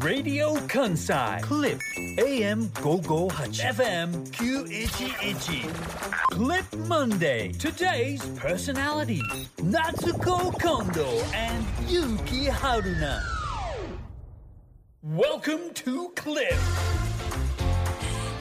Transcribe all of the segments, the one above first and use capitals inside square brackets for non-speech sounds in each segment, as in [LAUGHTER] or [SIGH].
Radio Kansai Clip AM 558 FM 911 Clip Monday Today's personality Natsuko Kondo and Yuki Haruna Welcome to Clip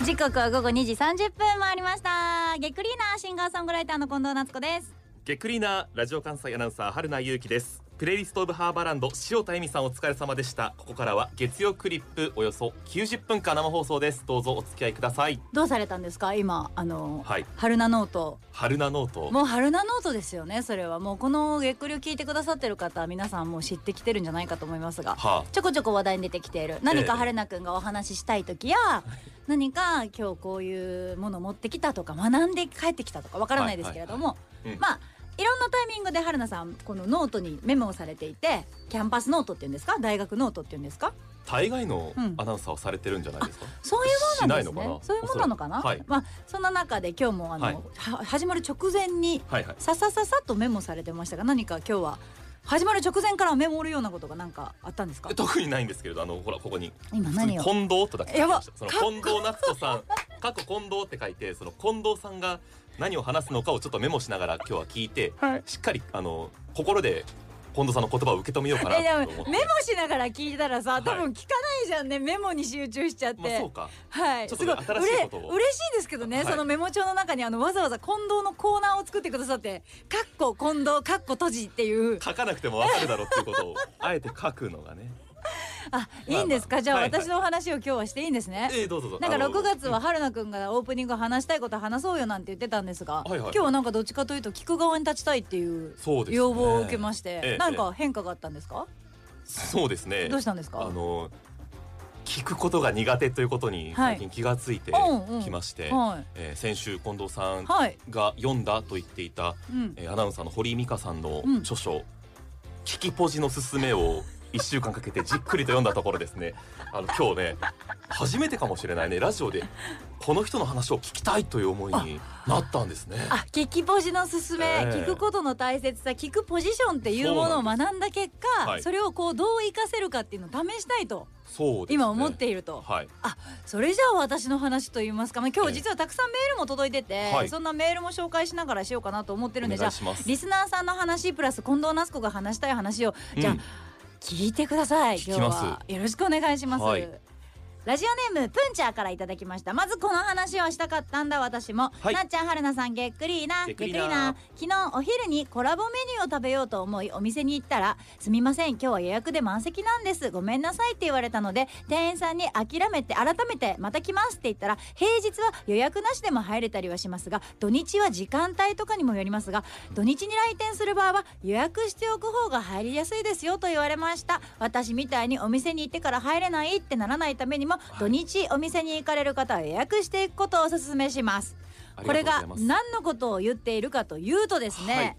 時刻は午後2時30分回りましたゲックリーナーシンガーソングライターの近藤夏子ですゲックリーナーラジオ関西アナウンサー春名優希ですプレイリストオブハーバーランド塩田恵美さんお疲れ様でした。ここからは月曜クリップおよそ90分間生放送です。どうぞお付き合いください。どうされたんですか？今あの、はい。春名ノート。春名ノート。もう春名ノートですよねそれは。もうこのゲックリを聞いてくださってる方は皆さんもう知ってきてるんじゃないかと思いますがはちょこちょこ話題に出てきている何かええ春名くんがお話ししたい時や [LAUGHS] 何か今日こういうもの持ってきたとか学んで帰ってきたとかわからないですけれども、いはい。うん。まあいろんなタイミングで春名さんこのノートにメモをされていてキャンパスノートっていうんですか？大学ノートっていうんですか？大概のうん。アナウンサーをされてるんじゃないですか、そういうものなんですね。そういうものなのかな、はい。まあそんな中で今日もあの、はい。は始まる直前にささささっとメモされてましたが何か今日は始まる直前からメモるようなことが何かあったんですか？え特にないんですけれどあのほらここに。今何を？近藤とだけやば。その近藤夏子さん。過去近藤って書いてその近藤さんが何を話すのかをちょっとメモしながら今日は聞いて、はい。しっかりあの心で近藤さんの言葉を受け止めようかなと思って。メモしながら聞いたらさ多はい。分聞かないじゃんね、メモに集中しちゃって、まあそうか。はい。ちょっと新しいことを。嬉しいですけどね、はい。そのメモ帳の中にあのわざわざ近藤のコーナーを作ってくださって「かっこ近藤かっこ閉じ」っていう。書かなくてもわかるだろうっていうことをあえて書くのがねあいいんですか、まあまあじゃあ、はいはい。私のお話を今日はしていいんですね、ええどうぞどうぞ。なんかあの6月は春菜くんがオープニング話したいこと話そうよなんて言ってたんですが、はいはい今日はなんかどっちかというと聞く側に立ちたいっていう要望を受けまして、ええなんか変化があったんですか、そうですね。どうしたんですか？あの聞くことが苦手ということにはい。最近気がついてうんうん。きまして、はい。えー先週近藤さんはい、が読んだと言っていた、うん、えーアナウンサーの堀井美香さんのうん。著書「聞きポジのすすめ」を1週間かけてじっくりと読んだところですね。あの今日ね初めてかもしれないね。ラジオでこの人の話を聞きたいという思いになったんですね。あ聞きポジのすすめ、ええ。聞くことの大切さ聞くポジションっていうものを学んだ結果そ,、はい。れをこうどう活かせるかっていうのを試したいとそうですね。今思っていると、はい。それじゃあ私の話といいますか、まあ、今日実はたくさんメールも届いてて、はい。そんなメールも紹介しながらしようかなと思ってるんでおじゃあリスナーさんの話プラス近藤夏子が話したい話を、じゃあうん聞いてください。今日聞きます。は。よろしくお願いします、はいラジオネームプンチャーからいただきました。まずこの話をしたかったんだ。私も、はい。なっちゃんはるなさんげっくりーな。げっくりーな。昨日お昼にコラボメニューを食べようと思いお店に行ったら「すみません。今日は予約で満席なんです。ごめんなさい」って言われたので店員さんに諦めて改めて「また来ます」って言ったら平日は予約なしでも入れたりはしますが土日は時間帯とかにもよりますが土日に来店する場合は予約しておく方が入りやすいですよと言われました。私みたいにお店に行ってから入れないってならないためにも、土日お店に行かれる方は予約していくことをお勧めします。これが何のことを言っているかというとですね、はい。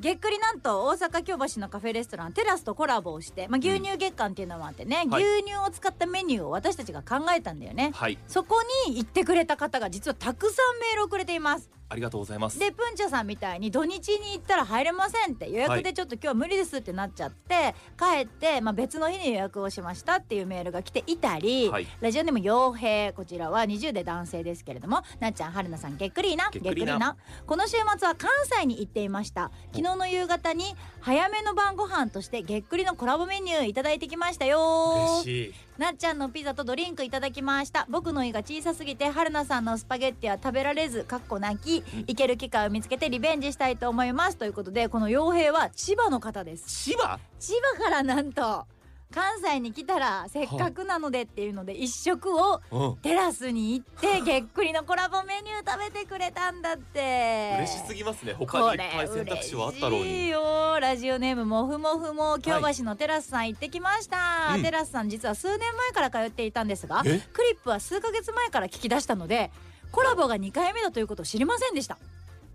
げっくりなんと大阪京橋のカフェレストランテラスとコラボをして、まあ、牛乳月間っていうのもあってね、はい。牛乳を使ったメニューを私たちが考えたんだよね。はい。そこに行ってくれた方が実はたくさんメールをくれていますありがとうございます。でプンチャさんみたいに土日に行ったら入れませんって予約でちょっと今日は無理ですってなっちゃって帰って、まあ、別の日に予約をしましたっていうメールが来ていたり、はい。ラジオネーム傭兵こちらは20代男性ですけれどもなっちゃんはるなさんげっくりーな。げっくりーな。この週末は関西に行っていました。昨日の夕方に早めの晩ご飯としてげっくりのコラボメニューいただいてきましたよ。嬉しい。なっちゃんのピザとドリンクいただきました。僕の胃が小さすぎて春菜さんのスパゲッティは食べられずかっこ泣き行ける機会を見つけてリベンジしたいと思います。ということでこの傭兵は千葉の方です。千葉？千葉からなんと関西に来たらせっかくなのでっていうので一食をうん。テラスに行ってげっくりのコラボメニュー食べてくれたんだって。嬉しすぎますね。他にいっぱい選択肢はあったろうによ。ラジオネームもふもふも京橋のテラスさん行ってきました、うん。テラスさん実は数年前から通っていたんですがクえリップは数ヶ月前から聞き出したのでコラボが2回目だということを知りませんでした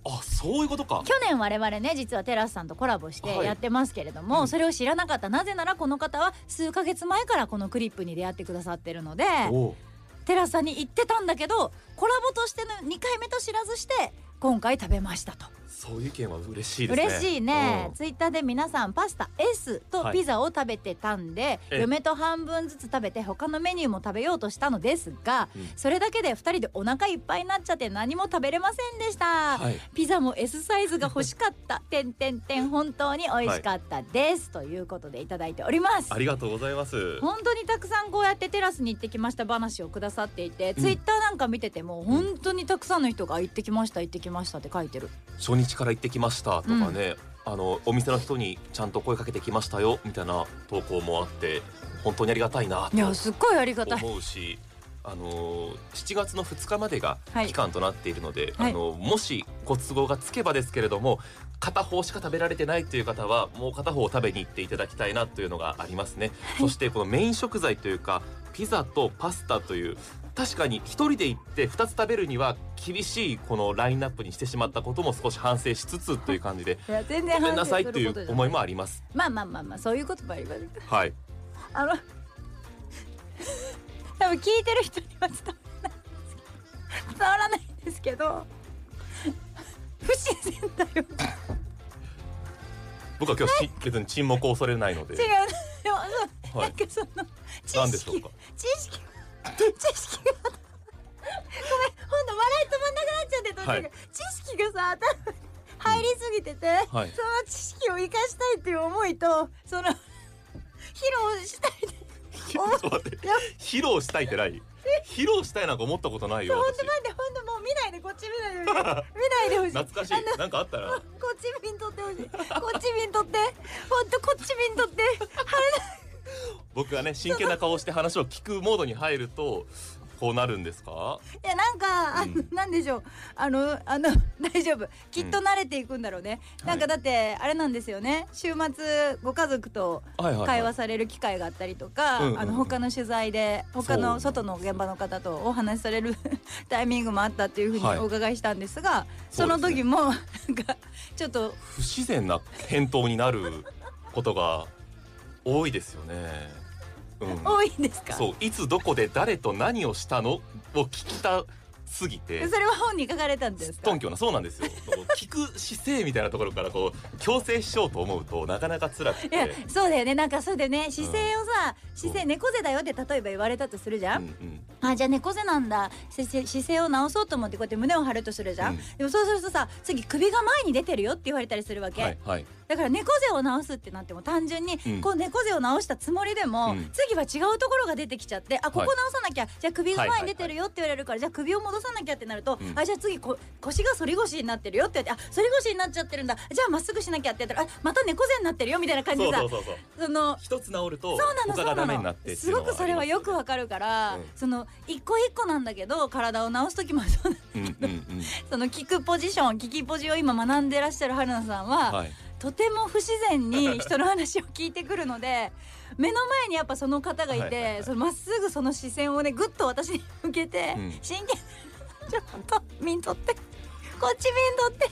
あそういうことか。去年我々ね実はテラスさんとコラボしてはい。やってますけれども、うん。それを知らなかった。なぜならこの方は数ヶ月前からこのクリップに出会ってくださってるのでテラスさんに行ってたんだけどコラボとしての2回目と知らずして今回食べましたとそういう意見は嬉しいですね。嬉しいね、うん。ツイッターで皆さんパスタ S とピザを食べてたんで、ええ。嫁と半分ずつ食べて他のメニューも食べようとしたのですが、うん。それだけで2人でお腹いっぱいになっちゃって何も食べれませんでした、はい。ピザも S サイズが欲しかった。てんてんてん本当に美味しかったです、ということでいただいております。ありがとうございます。本当にたくさんこうやってテラスに行ってきました話をくださっていて、ツイッターなんか見てても本当にたくさんの人が行ってきました行ってきましたって書いてる。初日から行ってきましたとかね、あのお店の人にちゃんと声かけてきましたよみたいな投稿もあって本当にありがたいないやすっごいありがたい。と思うしあの7月の2日までがはい。期間となっているので、はい。あのもしご都合がつけばですけれども片方しか食べられてないという方はもう片方を食べに行っていただきたいなというのがありますね、そしてこのメイン食材というかピザとパスタという確かに一人で行って2つ食べるには厳しいこのラインナップにしてしまったことも少し反省しつつという感じで [LAUGHS] いや全ご然めんなさい反省することい。う思いもあります。まあまあまあまあそういうこともあります。はい。あの [LAUGHS] 多分聞いてる人には伝わらない伝わらないんですけど不自然だよ。僕は今日し別に沈黙を恐れないので。違う。はないんかその知何でしょう識か？知識知識が。ごめんほんと笑い止まんなくなっちゃって途中で、はい。知識がさ頭に入りすぎてて、はい。その知識を生かしたいっていう思いとその [LAUGHS] 披露したい [LAUGHS] 披露したいってない？披露したいなんか思ったことないよ私。ほんと待ってほんともう見ないでこっち見ないで [LAUGHS] 見ないでほしい。懐かしい。なんかあったら。こっち見んとってほしい。こっち見んとって。ほんとこっち見んとって僕がね真剣な顔をして話を聞くモードに入るとこうなるんですか？いやなんか、うん。なんでしょう。あのあの [LAUGHS] 大丈夫。きっと慣れていくんだろうね、うんなんかだってあれなんですよね。週末ご家族とはいはい、はい、会話される機会があったりとか、うんうんうん。あの他の取材で他の外の現場の方とお話しされる [LAUGHS] タイミングもあったっていうふうにはい。お伺いしたんですが、そのそうですね。時もなんかちょっと不自然な返答になることが多いですよね。うん、多いんですか、そういつどこで誰と何をしたの？を聞きたすぎてそれは本に書かれたんですか？頓挙なそうなんですよ。聞く姿勢みたいなところからこう強制しようと思うとなかなか辛くいやて。そうだよね。なんかそうだよね。姿勢をさ、そう姿勢猫背だよって例えば言われたとするじゃ、うんんうん。あじゃあ猫背なんだ。姿勢を直そうと思ってこうやって胸を張るとするじゃん、うん。でもそうするとさ次首が前に出てるよって言われたりするわけ、はいはい。だから猫背を直すってなっても単純に、うん。こう猫背を直したつもりでも、うん。次は違うところが出てきちゃってあここ直さなきゃ、じゃあ首が前に出てるよって言われるから、じゃあ首を戻さなきゃってなると、うん。あじゃあ次こ腰が反り腰になってるよって言われてあ反り腰になっちゃってるんだ。じゃあまっすぐしなきゃってやったらあまた猫背になってるよみたいな感じでさその一つ治るとそうなの他がそうなダメになってのすごくそれはよくわかるから、うん。その一個一個なんだけど体を治す時もそうなうんうんうん。その聞くポジション聞きポジを今学んでらっしゃる春菜さんは、はいとても不自然に [LAUGHS] 人の話を聞いてくるので目の前にやっぱその方がいてまっすぐその視線をねぐっと私に向けて、うん。真剣にちょっと見んとってこっち見んとってあ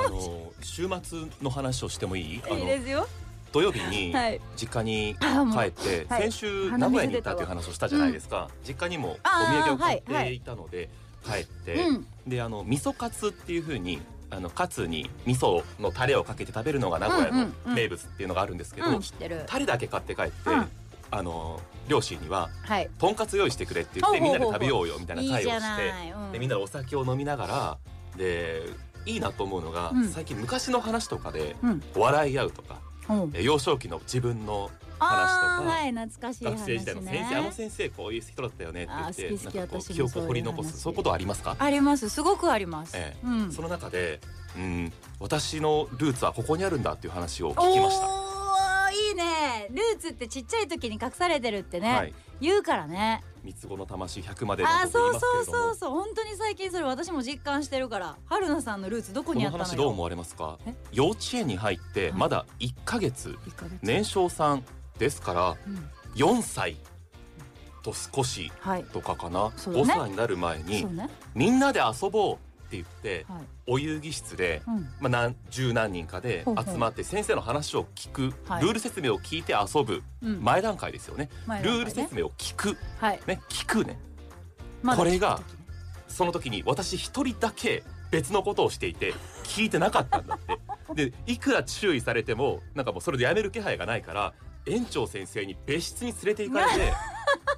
ほんまに面の週末の話をしてもいい？いのですよ。土曜日にはい。実家に帰ってはい。先週名古屋に行ったっていう話をしたじゃないですか。実家にもお土産を買っていたので帰ってうん。であの味噌カツっていう風にあのカツに味噌のタレをかけて食べるのが名古屋の名物っていうのがあるんですけどうん知ってる。タレだけ買って帰ってうん。あの両親にははい。とんかつ用意してくれって言ってみんなで食べようよみたいない会をしてでみんなでお酒を飲みながらでいいなと思うのがうん。最近昔の話とかでうん。笑い合うとか幼少期の自分の話とかはい懐かしい話ね。学生時代の先生、あの先生こういう人だったよねって言って好き好きなんかこう私も記憶を掘り残す。そういうことはありますか、あります。すごくあります。ええ。うん。その中でうん私のルーツはここにあるんだっていう話を聞きましたねルーツってちっちゃい時に隠されてるってね、はい。言うからね。三つ子の魂100までのあそうそうそうそう。本当に最近それ私も実感してるから。春菜さんのルーツどこにあったのよ。話どう思われますか？え？幼稚園に入ってはい。まだ1ヶ月。一ヶ月。年少さんですからうん。4歳と少しはい。とかかな、そうだね。5歳になる前にね。みんなで遊ぼう言ってはい。お遊戯室でうん。まあ、何十何人かで集まって先生の話を聞く、はい。ルール説明を聞いて遊ぶうん。前段階ですよね、ね。ール説明を聞く。はい。ね聞くね。まだこれがその時に私一人だけ別のことをしていて聞いてなかったんだって。[LAUGHS] でいくら注意されてもなんかもうそれでやめる気配がないから園長先生に別室に連れて行かれて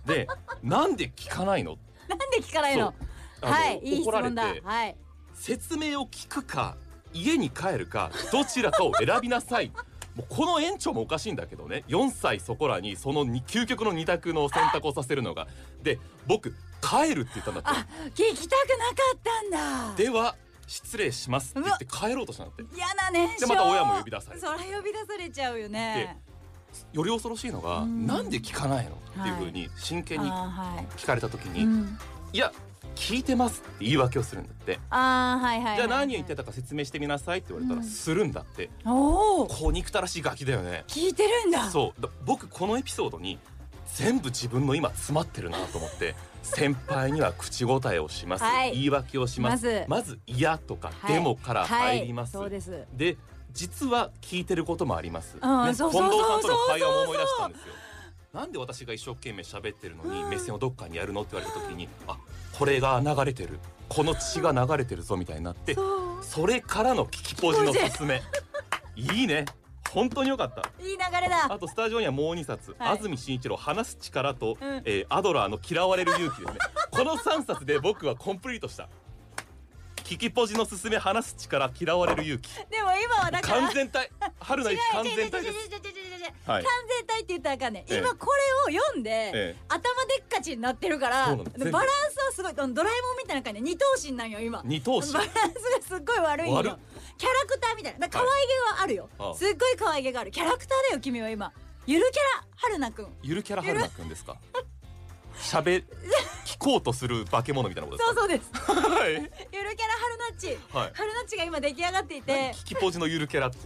でなんで聞かないの？なんで聞かないの？はいいいられ問だ。てはい。説明を聞くか家に帰るかどちらかを選びなさい。[LAUGHS] もうこの園長もおかしいんだけどね。4歳そこらにそのに究極の二択の選択をさせるのが。で僕帰るって言ったんだって。あ聞きたくなかったんだ。では失礼しますって言って帰ろうとしたんだって。嫌な年少でまた親も呼び出されて。そりゃ呼び出されちゃうよね。より恐ろしいのが、うん。なんで聞かないのっていうふうに真剣に聞かれた時に、うん。いや聞いてますって言い訳をするんだって、あーはいはいはいじゃあ何を言ってたか説明してみなさいって言われたら、うん。するんだって。おおこう憎たらしいガキだよね。聞いてるんだ。そう。だ僕このエピソードに全部自分の今詰まってるなと思って [LAUGHS] 先輩には口答えをします、はい。言い訳をします。まず。嫌とか、はい。でもから入ります、はい、そうです。で実は聞いてることもあります、ね、うん近藤そうそうそう。さんとの会話も思い出したんですよなんで私が一生懸命喋ってるのにうん。目線をどっかにやるのって言われた時にあこれが流れてる。この血が流れてるぞみたいになってそれからの聞きポジのすすめいいね。本当によかった。いい流れだ。あとスタジオにはもう2冊、はい。安住紳一郎話す力と、うん。えーアドラーの嫌われる勇気ですね。この3冊で僕はコンプリートした。聞きポジのすすめ話す力嫌われる勇気。でも今はだから。完全体。春菜違う完全体ですはい。完全体って言ったらあかんねん。ええ。今これを読んで、ええ。頭でっかちになってるからバランスはすごいドラえもんみたいな感じ。で二頭身なんよ今。二頭身。バランスがすっごい悪いんよ。キャラクターみたいな。可愛げはあるよ、ああ。すっごい可愛げがある。キャラクターだよ君は今。ゆるキャラ春菜くん。ゆるキャラ春菜くんですか？喋聞こうとする化け物みたいなことそうですそうです。か [LAUGHS] はい。ゆるキャラ春菜っち。はい。春菜っちが今出来上がっていて。聞きポジのゆるキャラって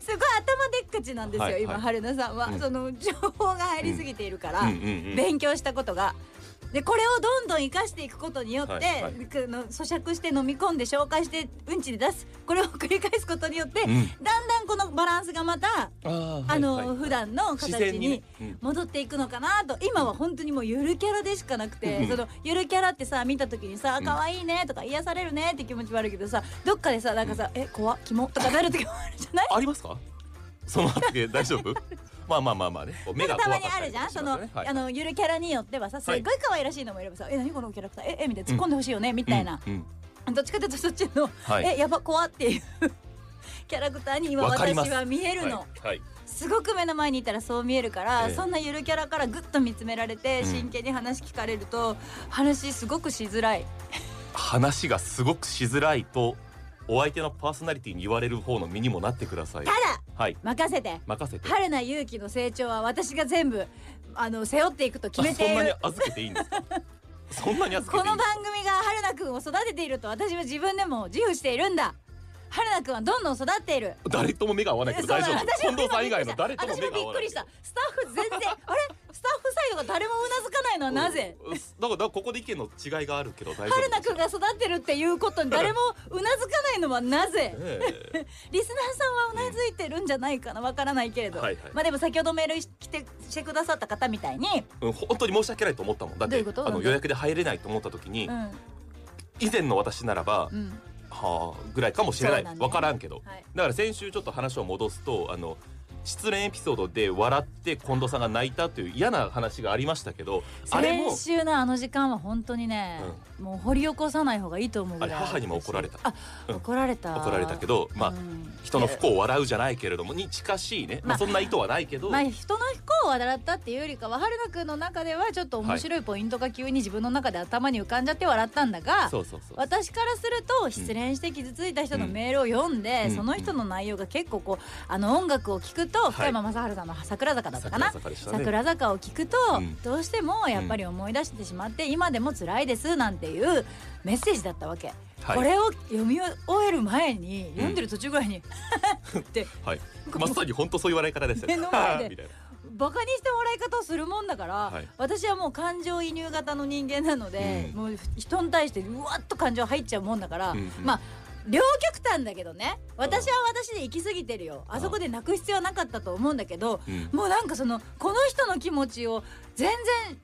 すごい頭でっかちなんですよ、今はいはい。春菜さんは、うん。その情報が入りすぎているから、うんうんうん。勉強したことが。でこれをどんどん生かしていくことによって、はいはい。くの咀嚼して飲み込んで消化してうんちで出す。これを繰り返すことによって、うん。だんだんこのバランスがまたあーあの、はい。はい普段の自形に戻っていくのかなと。今は本当にもうゆるキャラでしかなくて、うん。そのゆるキャラってさ見た時にさうん。可愛いねとか癒されるねって気持ち悪いけどさどっかでさなんかさ、え怖っキモとかなる時もあるじゃない？ありますか？その発言大丈夫？[LAUGHS] まあまあまあまあね。目がたまにあるじゃん、その、あのゆるキャラによってはさすっごい可愛らしいのもいればさ、え何このキャラクターええみたいな突っ込んでほしいよね、みたいな、うんうんどっちかというとそっちの、はいえやば怖っていうキャラクターに今私は見えるの、はいはいすごく目の前にいたらそう見えるから、ええそんなゆるキャラからぐっと見つめられて、うん真剣に話聞かれると話すごくしづらい話がすごくしづらいとお相手のパーソナリティに言われる方の身にもなってください。ただはい。任せて。任せて。春菜勇気の成長は私が全部あの背負っていくと決めあそんなにている預けていいんですか？[LAUGHS] そんなに預けこのていいんです番組が春菜くんを育てていると私は自分でも自負しているんだ春菜くんはどんどん育っている。か誰とも目が合わないけど大丈夫。近藤さん以外の誰とも目が合わない。びっくりした。スタッフ全然あれ？スタッフサイドが誰もうなずかないのはなぜ？うんだからここで意見の違いがあるけど大丈夫春菜くんが育ってるっていうことに誰もうなずかないのはなぜ？え。[LAUGHS] リスナーさんはうなずいてるんじゃないかな？わからないけれど、はいはい。まあでも先ほどメール来てしてくださった方みたいに、えうん本当に申し訳ないと思ったもん。だってどういうこと？あの予約で入れないと思った時にうん。以前の私ならばうんはあぐらいかもしれない。ね。わからんけど。はい、だから先週ちょっと話を戻すとあの失恋エピソードで笑って近藤さんが泣いたという嫌な話がありましたけどあれも先週のあの時間は本当にね、もう掘り起こさない方がいいと思うぐらい。あれ母にも怒られた。あ、うん。怒られた。怒られたけどまあうん。人の不幸を笑うじゃないけれどもに近しいね、まあ、まあそんな意図はないけど、まあ人の不幸を笑ったっていうよりかは春菜くんの中ではちょっと面白いポイントが急に自分の中で頭に浮かんじゃって笑ったんだが、私からすると失恋して傷ついた人のメールを読んで、うん。その人の内容が結構こうあの音楽を聴くとい。福山雅治さんの「桜坂」だったかな、桜坂桜坂を聞くと、うん。どうしてもやっぱり思い出してしまって、今でも辛いですなんていうメッセージだったわけ、はい。これを読み終える前に読んでる途中ぐらいに [LAUGHS] って。はい。まさに本当そういう笑い方です。よ目の前で。みたいな。バカにして笑い方をするもんだから、はい。私はもう感情移入型の人間なので、うん。もう人に対してうわっと感情入っちゃうもんだから、うんうん。まあ両極端だけどね私は私で行き過ぎてるよ。あそこで泣く必要はなかったと思うんだけどうん。もうなんかそのこの人の気持ちを全然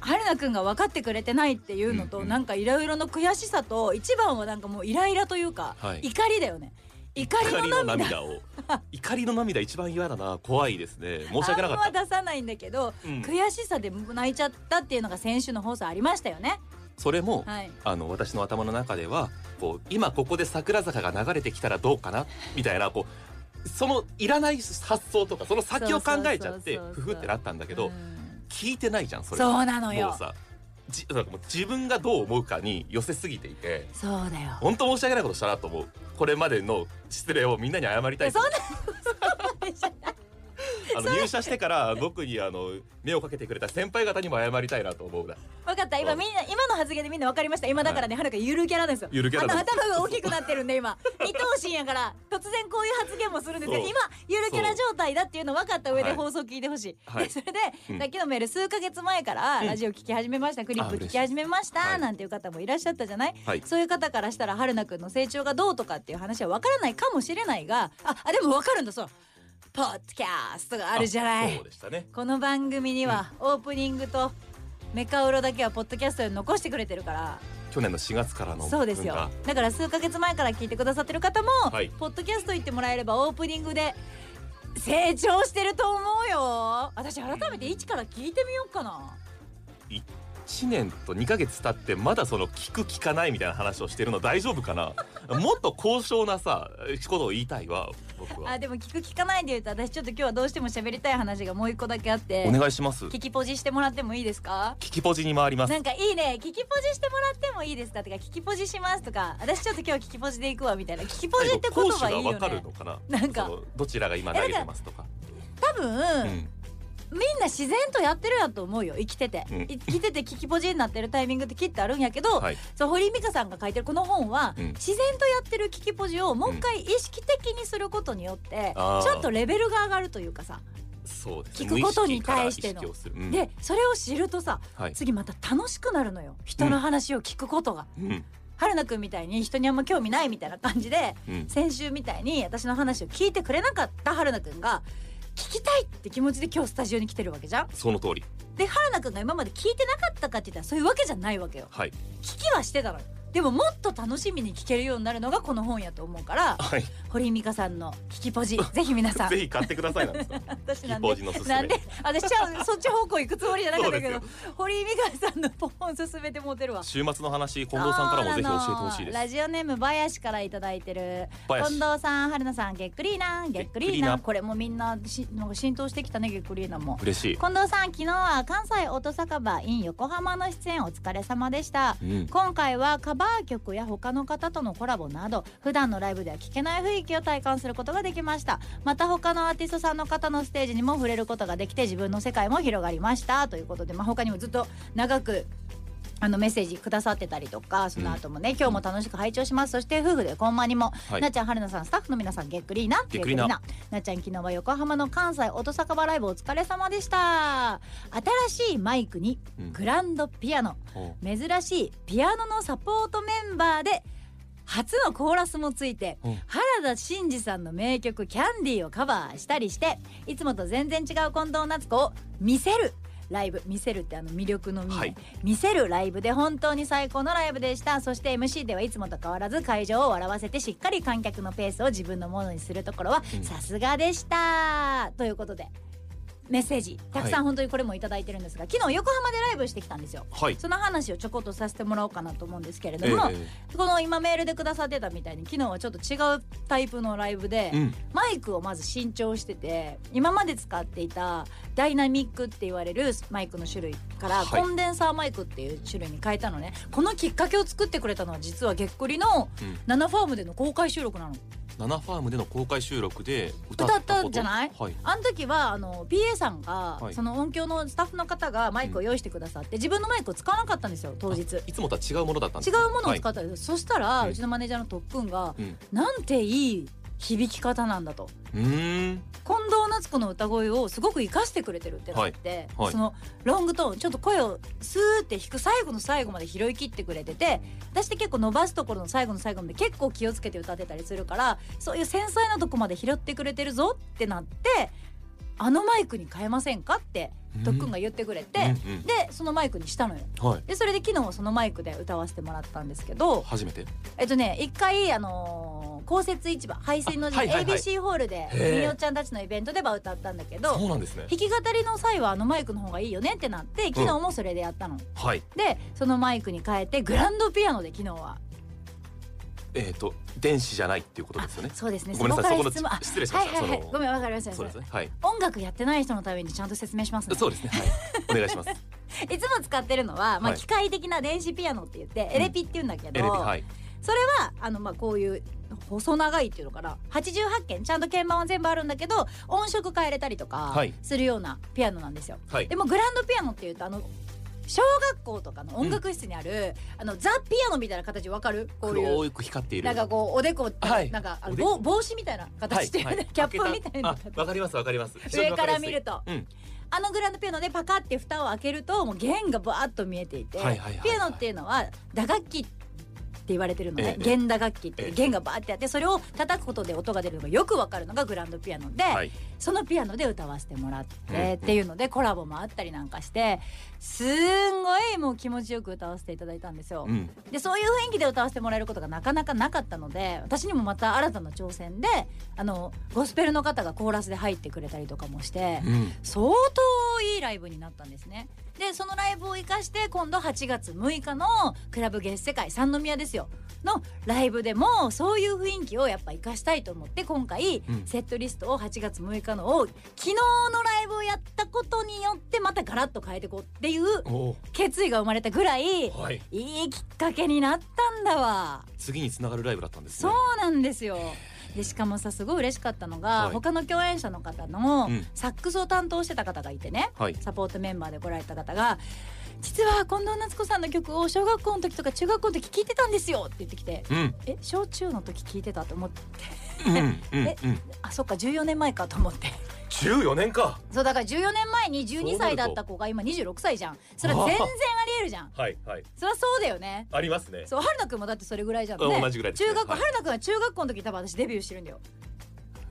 春菜くんが分かってくれてないっていうのと、うんうんなんかいろいろの悔しさと一番はなんかもうイライラというか、はい。怒りだよね。怒り怒りのの涙涙を。[LAUGHS] 怒りの涙一番嫌だな。怖いですね。[LAUGHS] 申し訳なかあんまった、出さないんだけど、うん。悔しさで泣いちゃったっていうのが先週の放送ありましたよねそれも、はい。あの私の頭の中ではこう今ここで桜坂が流れてきたらどうかなみたいなこうそのいらない発想とかその先を考えちゃってふふってなったんだけど、うん。聞いてないじゃんそれそうなのよ。もうさじなんかもう自分がどう思うかに寄せすぎていてそうだよ。本当申し訳ないことしたなと思う。これまでの失礼をみんなに謝りたいそんなあの入社してから僕にあの目をかけてくれた先輩方にも謝りたいなと思うな。分かった。今みんな今の発言でみんな分かりました。今だからね、はるかゆるキャラですよ。ゆるキャラ頭が大きくなってるんで今。二頭身やから突然こういう発言もするんですけど今ゆるキャラ状態だっていうの分かった上ではい。放送聞いてほしい、はい。で [LAUGHS] それで、うん。さっきのメール数ヶ月前からうん。ラジオ聞き始めました、クリップ聞き始めました、はい。なんていう方もいらっしゃったじゃない、はい。そういう方からしたら春菜くんの成長がどうとかっていう話は分からないかもしれないがああでも分かるんだそうポッドキャストがあるじゃない。そうでしたね。この番組にはオープニングとメカウロだけはポッドキャストで残してくれてるから。去年の4月からのそうですよ。だから数ヶ月前から聞いてくださってる方も、はい。ポッドキャスト行ってもらえればオープニングで成長してると思うよ。私改めて一から聞いてみようかな1年と2ヶ月経ってまだその聞く聞かないみたいな話をしてるの大丈夫かな？[LAUGHS] もっと高尚なさことを言いたいわ僕は。あでも聞く聞かないで言うと私ちょっと今日はどうしても喋りたい話がもう一個だけあって。お願いします。聞きポジしてもらってもいいですか？聞きポジに回ります。なんかいいね聞きポジしてもらってもいいですか？とか聞きポジしますとか。私ちょっと今日聞きポジで行くわみたいな。聞きポジって言葉いいよがわかるねのかな？なんか。どちらが今投げてますとか多分、うんみんな自然とやってるやと思うよ生きてて、うん。い生きてて聞きポジになってるタイミングってきっとあるんやけど、はい。そう堀井美香さんが書いてるこの本は、うん。自然とやってる聞きポジをもう一回意識的にすることによって、ちょっとレベルが上がるというかさ、そうですね。聞くことに対しての。うん。でそれを知るとさはい。次また楽しくなるのよ。人の話を聞くことが。うん。春菜くんみたいに人にあんま興味ないみたいな感じでうん。先週みたいに私の話を聞いてくれなかった春菜くんが聞きたいって気持ちで今日スタジオに来てるわけじゃん？その通り。で春菜くんが今まで聞いてなかったかって言ったらそういうわけじゃないわけよ。はい。聞きはしてたのよでももっと楽しみに聞けるようになるのがこの本やと思うからはい。堀井美香さんの「聞きポジ」[LAUGHS] ぜひ皆さん。ぜひ買ってくださいなんですか私なんで。すなんで？私ちゃうそっち方向行くつもりじゃなかったけど。堀井美香さんの本勧めてもうてるわ。週末の話近藤さんからもぜひ教えてほしいです。ラジオネーム林からいただいてる。林近藤さん春菜さんげっくりーな。げっくりーな。これもみんなしなんか浸透してきたねげっくりーなも。嬉しい。近藤さん昨日は関西音酒場 in 横浜の出演お疲れ様でした。うん。今回はカバー曲や他の方とのコラボなど普段のライブでは聞けない雰囲気を体感することができました。また他のアーティストさんの方のステージにも触れることができて自分の世界も広がりました。ということで、まあ、他にもずっと長くあのメッセージくださってたりとかその後もね、今日も楽しく拝聴します。そして夫婦でこんまにも、はい。なっちゃん春菜さんスタッフの皆さんげっくりーなげっくりーな。なっちゃん昨日は横浜の関西音酒場ライブお疲れ様でした。新しいマイクにうん。グランドピアノ、ほ珍しいピアノのサポートメンバーで初のコーラスもついて、うん。原田真二さんの名曲「キャンディー」をカバーしたりしていつもと全然違う近藤夏子を見せるライブ見せるってあの魅力の見、はい。見せるライブで本当に最高のライブでした。そして MC ではいつもと変わらず会場を笑わせてしっかり観客のペースを自分のものにするところはうん。さすがでした、ということでメッセージ。たくさん本当にこれも頂いてるんですが、はい、昨日横浜でライブしてきたんですよ、はい、その話をちょこっとさせてもらおうかなと思うんですけれども、えー、この今メールでくださってたみたいに昨日はちょっと違うタイプのライブで、うん、マイクをまず新調してて今まで使っていたダイナミックって言われるマイクの種類から、コンデンサーマイクっていう種類に変えたのね、このきっかけを作ってくれたのは実はげっくりの7ファームでの公開収録なの。うん7ファームでの公開収録で歌ったんじゃない、はい、あの時はあの PA さんが、はい、その音響のスタッフの方がマイクを用意してくださって、うん、自分のマイクを使わなかったんですよ当日。いつもとは違うものだったんです違うものを使ったんです、はい、そしたら、うちのマネージャーの特訓が、うん、なんていい響き方なんだと。うーん。近藤夏子の歌声をすごく活かしてくれてるってなって、はい。はい。そのロングトーンちょっと声をスーって弾く最後の最後まで拾い切ってくれてて私って結構伸ばすところの最後の最後まで結構気をつけて歌ってたりするからそういう繊細なとこまで拾ってくれてるぞってなってあのマイクに変えませんかって特訓が言ってくれて、うんうん。でそのマイクにしたのよ。はい。でそれで昨日はそのマイクで歌わせてもらったんですけど初めて？えっとね一回あのー公設市場排水の字、あはいはいはい。ABC ホールでみおちゃんたちのイベントでは歌ったんだけどそうなんですね。弾き語りの際はあのマイクの方がいいよねってなって昨日もそれでやったの、はい。でそのマイクに変えてグランドピアノで昨日は。えっ、と電子じゃないっていうことですよね。そうですね。ごめんなさいそこの失礼しました。はいはいはい。ごめんわかりましたそうですね。はい。音楽やってない人のためにちゃんと説明しますね。そうですね。はい。お願いします。[LAUGHS] いつも使ってるのは、まあ、はい。機械的な電子ピアノって言って、エレピって言うんだけど、エレビはい。それはあのまあこういう細長いっていうのかな？88件ちゃんと鍵盤は全部あるんだけど音色変えれたりとかはい。するようなピアノなんですよ。はい。でもグランドピアノっていうとあの小学校とかの音楽室にある、あのザ・ピアノみたいな形わかる？こういう光っている。なんかこうおでこ、はい。なんかあの帽帽子みたいな形してる、ねはい。はい。キャップみたいなわかりますわかります。上から見ると。うん。あのグランドピアノでパカって蓋を開けるともう弦がバーッと見えていて、はいはいはいはい。ピアノっていうのは打楽器って言われてるのね、ええ弦打楽器ってええ。弦がバーってあってそれを叩くことで音が出るのがよくわかるのがグランドピアノで、はい。そのピアノで歌わせてもらっうんてっていうのでコラボもあったりなんかしてすんごいもう気持ちよく歌わせていただいたんですよ。うん。でそういう雰囲気で歌わせてもらえることがなかなかなかったので私にもまた新たな挑戦であのゴスペルの方がコーラスで入ってくれたりとかもしてうん。相当いいライブになったんですね。でそのライブを生かして今度8月6日のクラブ月世界三宮ですよのライブでもそういう雰囲気をやっぱ生かしたいと思って今回うん。セットリストを8月6日のを昨日のライブをやったことによってまたガラッと変えていこうっていうお決意が生まれたぐらいい。いいきっかけになったんだわ。次につながるライブだったんですそねうなんですよでしかもさすごい嬉しかったのが、はい。他の共演者の方のうん。サックスを担当してた方がいてね、はい。サポートメンバーで来られた方が「実は近藤夏子さんの曲を小学校の時とか中学校の時聞いてたんですよ」って言ってきてうん「え小中の時聞いてた?」と思って。うんうんえうんあそっか14年前かと思って。14年か。そうだから14年前に12そうなると歳だった子が今26歳じゃん。それは全然ありえるじゃん。はいはい。そりゃそうだよね。ありますね。そう春菜くんもだってそれぐらいじゃんね。うん同じぐらいね。中学校、はい。春菜くんは中学校の時多分私デビューしてるんだよ。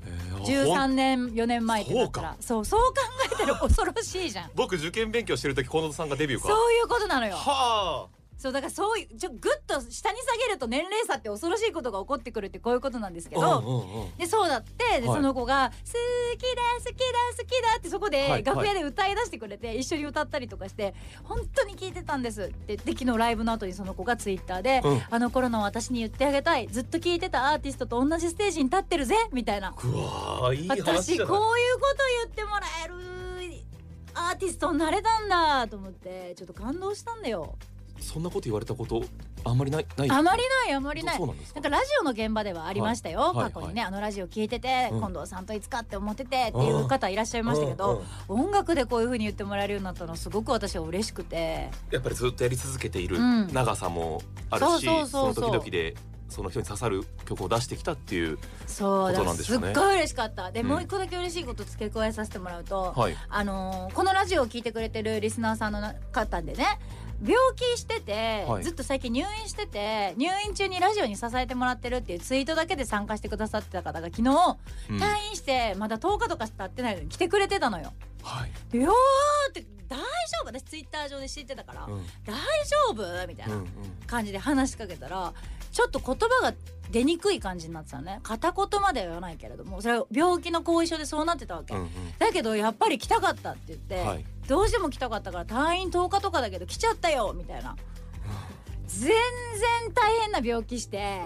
えー13年4年前ってなったら。そうそう考えたら [LAUGHS] 恐ろしいじゃん。僕受験勉強してる時近藤さんがデビューか。そういうことなのよ。はそうだからそういうちょグッと下に下げると年齢差って恐ろしいことが起こってくるってこういうことなんですけあど、でそうだってで、はい。その子が「好きだ好きだ好きだ」ってそこではい楽屋で歌い出してくれて、一緒に歌ったりとかして「本当に聞いてたんです」って言って昨日ライブの後にその子がツイッターで「うん。あの頃の私に言ってあげたいずっと聞いてたアーティストと同じステージに立ってるぜ」みたいな。いい話私こういうこと言ってもらえるアーティストになれたんだと思ってちょっと感動したんだよそんなこと言われたことあんまりないない？あまりないあまりない。そうなんですか？なんかラジオの現場ではありましたよ、はい過去にね、あのラジオ聞いてて、うん。近藤さんといつかって思っててっていう方いらっしゃいましたけど、音楽でこういう風に言ってもらえるようになったのすごく私は嬉しくて。やっぱりずっとやり続けているうん。長さもあるしその時々でその人に刺さる曲を出してきたっていうそうだことなんでしょうねすっごい嬉しかった。で、うん。もう一個だけ嬉しいこと付け加えさせてもらうと、はい。あのーこのラジオを聞いてくれてるリスナーさんの方でね病気してて、はい。ずっと最近入院してて入院中にラジオに支えてもらってるっていうツイートだけで参加してくださってた方が昨日うん。退院してまだ10日とか経ってないのに来てくれてたのよ。はいでよーって大丈夫？私ツイッター上で知ってたから、うん大丈夫？みたいな感じで話しかけたらちょっと言葉が出にくい感じになってたのね。片言までは言わないけれどもそれは病気の後遺症でそうなってたわけ、うんうん。だけどやっぱり来たかったって言って、はい。どうしても来たかったから退院10日とかだけど来ちゃったよみたいな。全然大変な病気して、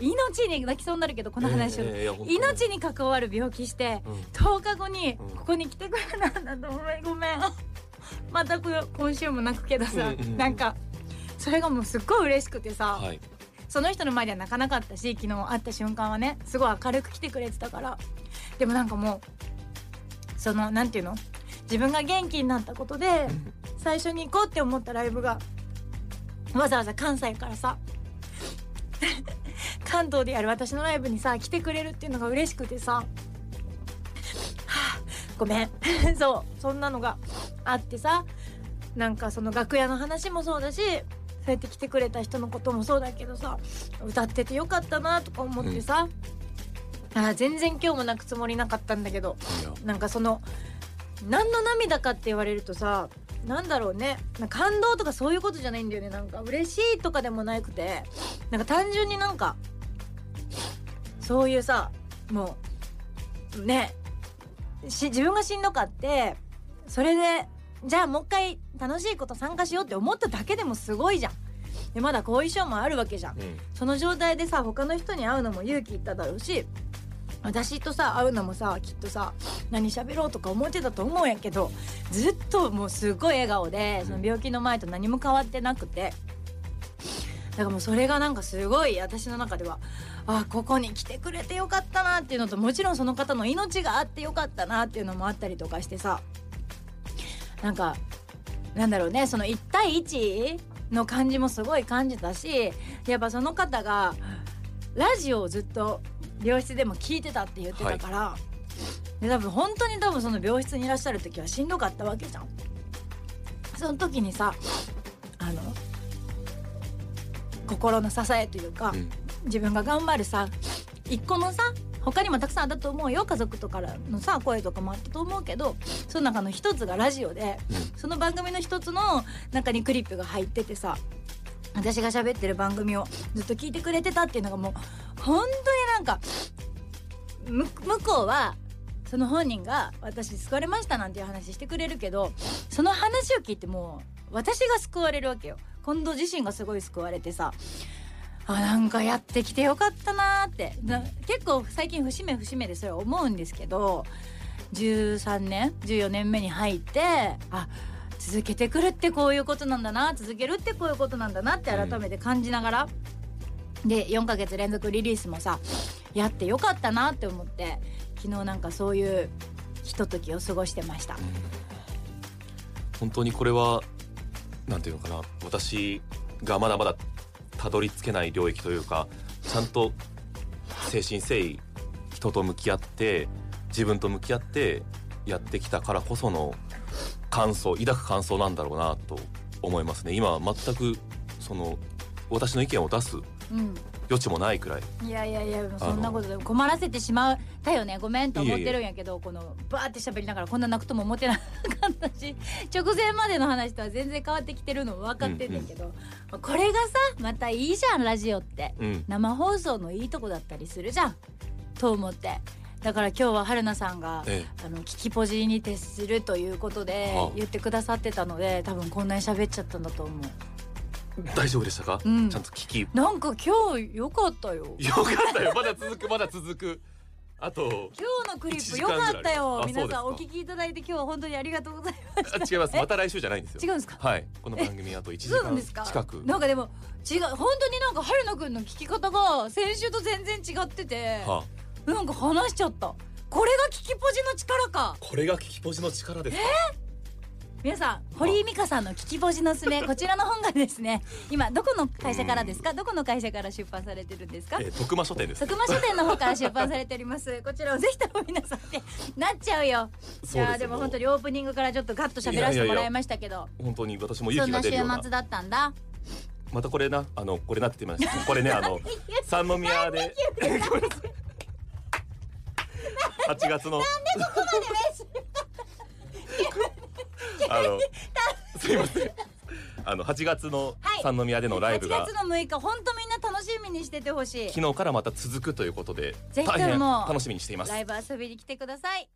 命に泣きそうになるけどこの話を、ええいや本当に。命に関わる病気してうん。10日後にうん。ここに来てくれたんだとごめんごめん。またこ今週も泣くけどさ、うんうんうん。なんかそれがもうすっごい嬉しくてさ、はいその人の前では泣かなかったし昨日会った瞬間はねすごい明るく来てくれてたから。でもなんかもうそのなんていうの？自分が元気になったことで最初に行こうって思ったライブがわざわざ関西からさ [LAUGHS] 関東でやる私のライブにさ来てくれるっていうのが嬉しくてさ、ごめん。[LAUGHS] そうそんなのがあってさなんかその楽屋の話もそうだしそうやって来てくれた人のこともそうだけどさ歌っててよかったなとか思ってさ、あー全然今日も泣くつもりなかったんだけどなんかその何の涙かって言われるとさなんだろうね。感動とかそういうことじゃないんだよね。なんか嬉しいとかでもなくてなんか単純になんかそういうさもうねし自分がしんどかってそれでじゃあもう一回楽しいこと参加しようって思っただけでもすごいじゃん。でまだ後遺症もあるわけじゃん。うんその状態でさ他の人に会うのも勇気いっただろうし私とさ会うのもさきっとさ何喋ろうとか思ってたと思うんやけどずっともうすごい笑顔でその病気の前と何も変わってなくてだからもうそれがなんかすごい私の中ではあここに来てくれてよかったなっていうのともちろんその方の命があってよかったなっていうのもあったりとかしてさなんかなんだろうねその1対1の感じもすごい感じたしやっぱその方がラジオをずっと病室でも聞いてたって言ってたから、で多分本当に多分その病室にいらっしゃる時はしんどかったわけじゃん。その時にさあの心の支えというか、うん自分が頑張るさ一個のさ他にもたくさんあったと思うよ。家族とかのさ声とかもあったと思うけどその中の一つがラジオでうん。その番組の一つの中にクリップが入っててさ私が喋ってる番組をずっと聞いてくれてたっていうのがもう本当になんかむ向こうはその本人が私救われましたなんていう話してくれるけどその話を聞いてもう私が救われるわけよ。近藤自身がすごい救われてさあなんかやってきてよかったなーってな結構最近節目節目でそれ思うんですけど13年14年目に入ってあ続けてくるってこういうことなんだな続けるってこういうことなんだなって改めて感じながら、で4ヶ月連続リリースもさやってよかったなって思って昨日なんかそういうひとときを過ごしてました。本当にこれはなんていうのかな私がまだまだたどり着けない領域というかちゃんと誠心誠意人と向き合って自分と向き合ってやってきたからこその感想抱く感想なんだろうなと思いますね。今は全くその私の意見を出す余地もないくらい。いやいやいやそんなことで困らせてしまったよね。ごめんと思ってるんやけどこのバーって喋りながらこんな泣くとも思ってなかったし直前までの話とは全然変わってきてるの分かってんねんけど、これがさまたいいじゃんラジオって。うん。生放送のいいとこだったりするじゃんと思って。だから今日は春菜さんがえあの聞きポジに徹するということではあ。言ってくださってたので多分こんなに喋っちゃったんだと思う。え大丈夫でしたか、うん。ちゃんと聞き。よなんか今日良かったよ。かったよ。まだ続くまだ続く。あと今日のクリップ良かったよ。あ皆さんお聞きいただいて今日は本当にありがとうございまし違います。[LAUGHS] また来週じゃないんですよ。違うんですか？はい。この番組あと1時間そうなんですか？近く。なんかでも違う本当になんか春菜くんの聞き方が先週と全然違っててはあ。なんか話しちゃった。これが聞きポジの力か。これが聞きポジの力ですか？皆さん堀井美香さんの聞きポジのすめ [LAUGHS] こちらの本がですね今どこの会社からですか？どこの会社から出版されてるんですか？えー徳間書店です佐久間書店の方から出版されております。[LAUGHS] こちらをぜひとも皆さんってなっちゃうよ。いやでも本当にオープニングからちょっとガッと喋らせてもらいましたけど。本当に私も勇気が出るような。末だったんだ。またこれなあのこれなって言いました。これねあの [LAUGHS] 三宮で。8月のあの [LAUGHS] すいません。あの8月のはい。三宮でのライブ8が月の6日本当みんな楽しみにしててほしい。昨日からまた続くということでぜひ楽しみにしています。ライブ遊びに来てください